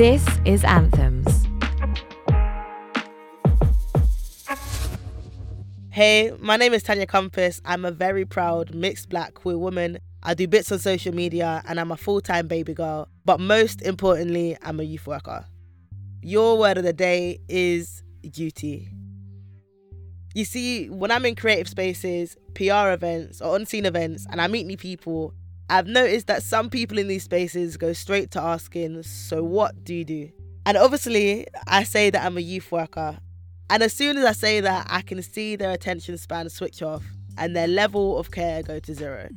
This is Anthems. Hey, my name is Tanya Compas. I'm a very proud mixed black queer woman. I do bits on social media and I'm a full time baby girl. But most importantly, I'm a youth worker. Your word of the day is duty. You see, when I'm in creative spaces, PR events, or unseen events, and I meet new people, I've noticed that some people in these spaces go straight to asking, So what do you do? And obviously, I say that I'm a youth worker. And as soon as I say that, I can see their attention span switch off and their level of care go to zero.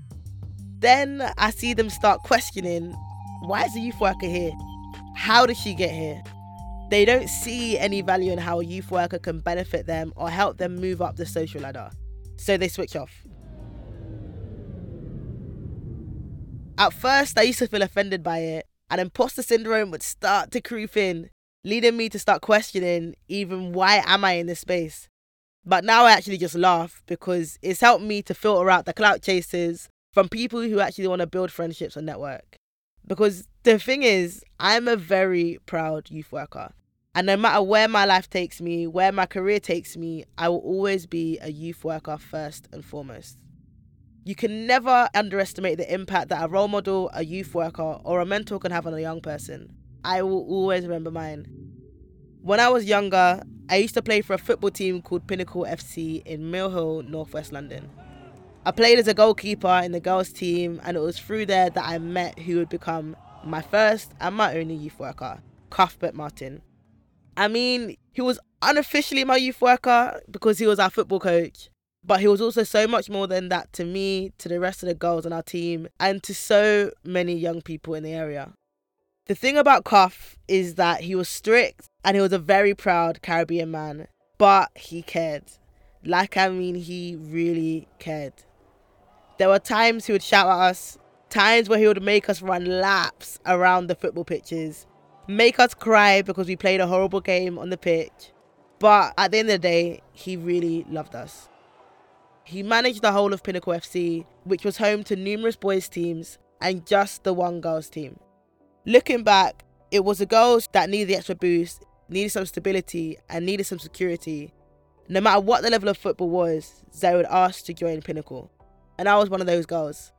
Then I see them start questioning why is a youth worker here? How did she get here? They don't see any value in how a youth worker can benefit them or help them move up the social ladder. So they switch off. At first, I used to feel offended by it, and imposter syndrome would start to creep in, leading me to start questioning even why am I in this space. But now I actually just laugh because it's helped me to filter out the clout chasers from people who actually want to build friendships and network. Because the thing is, I'm a very proud youth worker. And no matter where my life takes me, where my career takes me, I will always be a youth worker first and foremost. You can never underestimate the impact that a role model, a youth worker, or a mentor can have on a young person. I will always remember mine. When I was younger, I used to play for a football team called Pinnacle FC in Mill Hill, Northwest London. I played as a goalkeeper in the girls' team, and it was through there that I met who would become my first and my only youth worker, Cuthbert Martin. I mean, he was unofficially my youth worker because he was our football coach, but he was also so much more than that to me, to the rest of the girls on our team, and to so many young people in the area. The thing about Cuff is that he was strict and he was a very proud Caribbean man, but he cared. Like, I mean, he really cared. There were times he would shout at us, times where he would make us run laps around the football pitches, make us cry because we played a horrible game on the pitch. But at the end of the day, he really loved us. He managed the whole of Pinnacle FC, which was home to numerous boys' teams and just the one girls' team. Looking back, it was the girls that needed the extra boost, needed some stability, and needed some security. No matter what the level of football was, they would ask to join Pinnacle. And I was one of those girls.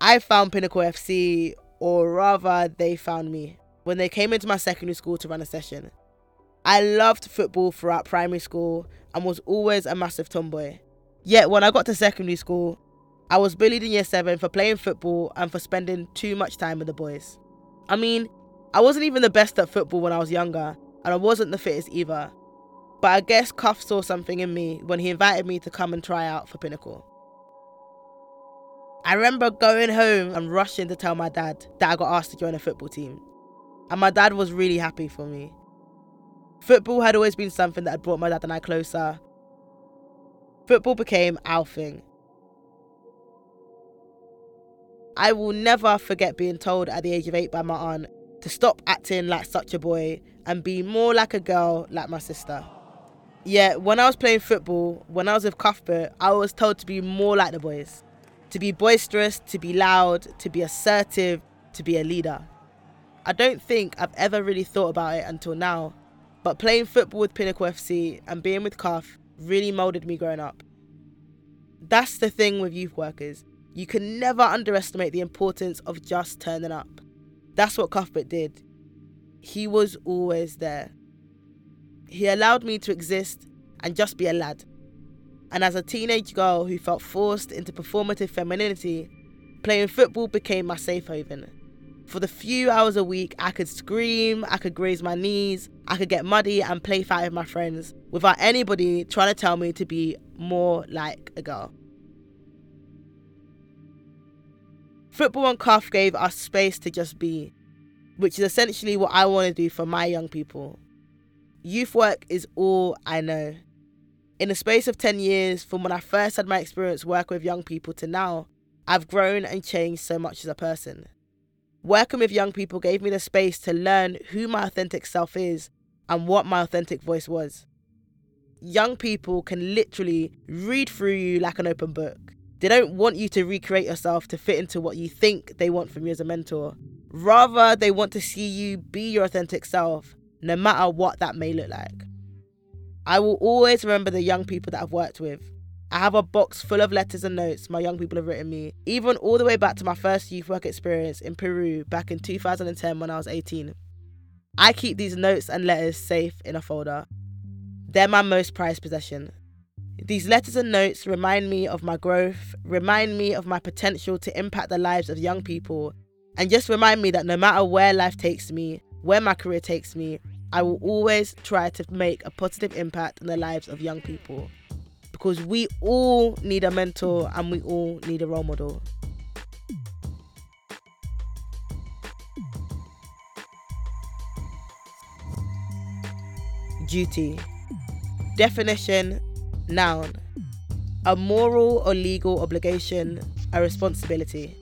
I found Pinnacle FC, or rather, they found me when they came into my secondary school to run a session. I loved football throughout primary school and was always a massive tomboy. Yet when I got to secondary school, I was bullied in year 7 for playing football and for spending too much time with the boys. I mean, I wasn't even the best at football when I was younger, and I wasn't the fittest either. But I guess Cuff saw something in me when he invited me to come and try out for Pinnacle. I remember going home and rushing to tell my dad that I got asked to join a football team and my dad was really happy for me. Football had always been something that had brought my dad and I closer. Football became our thing. I will never forget being told at the age of eight by my aunt to stop acting like such a boy and be more like a girl like my sister. Yeah, when I was playing football, when I was with Cuthbert, I was told to be more like the boys. To be boisterous, to be loud, to be assertive, to be a leader. I don't think I've ever really thought about it until now, but playing football with Pinnacle FC and being with Cuff really molded me growing up. That's the thing with youth workers. You can never underestimate the importance of just turning up. That's what Cuthbert did. He was always there. He allowed me to exist and just be a lad. And as a teenage girl who felt forced into performative femininity, playing football became my safe haven. For the few hours a week, I could scream, I could graze my knees, I could get muddy and play fight with my friends without anybody trying to tell me to be more like a girl. Football and Cuff gave us space to just be, which is essentially what I want to do for my young people. Youth work is all I know. In the space of 10 years, from when I first had my experience working with young people to now, I've grown and changed so much as a person. Working with young people gave me the space to learn who my authentic self is and what my authentic voice was. Young people can literally read through you like an open book. They don't want you to recreate yourself to fit into what you think they want from you as a mentor. Rather, they want to see you be your authentic self, no matter what that may look like. I will always remember the young people that I've worked with. I have a box full of letters and notes my young people have written me, even all the way back to my first youth work experience in Peru back in 2010 when I was 18. I keep these notes and letters safe in a folder. They're my most prized possession. These letters and notes remind me of my growth, remind me of my potential to impact the lives of young people, and just remind me that no matter where life takes me, where my career takes me, I will always try to make a positive impact in the lives of young people because we all need a mentor and we all need a role model. Duty. Definition Noun. A moral or legal obligation, a responsibility.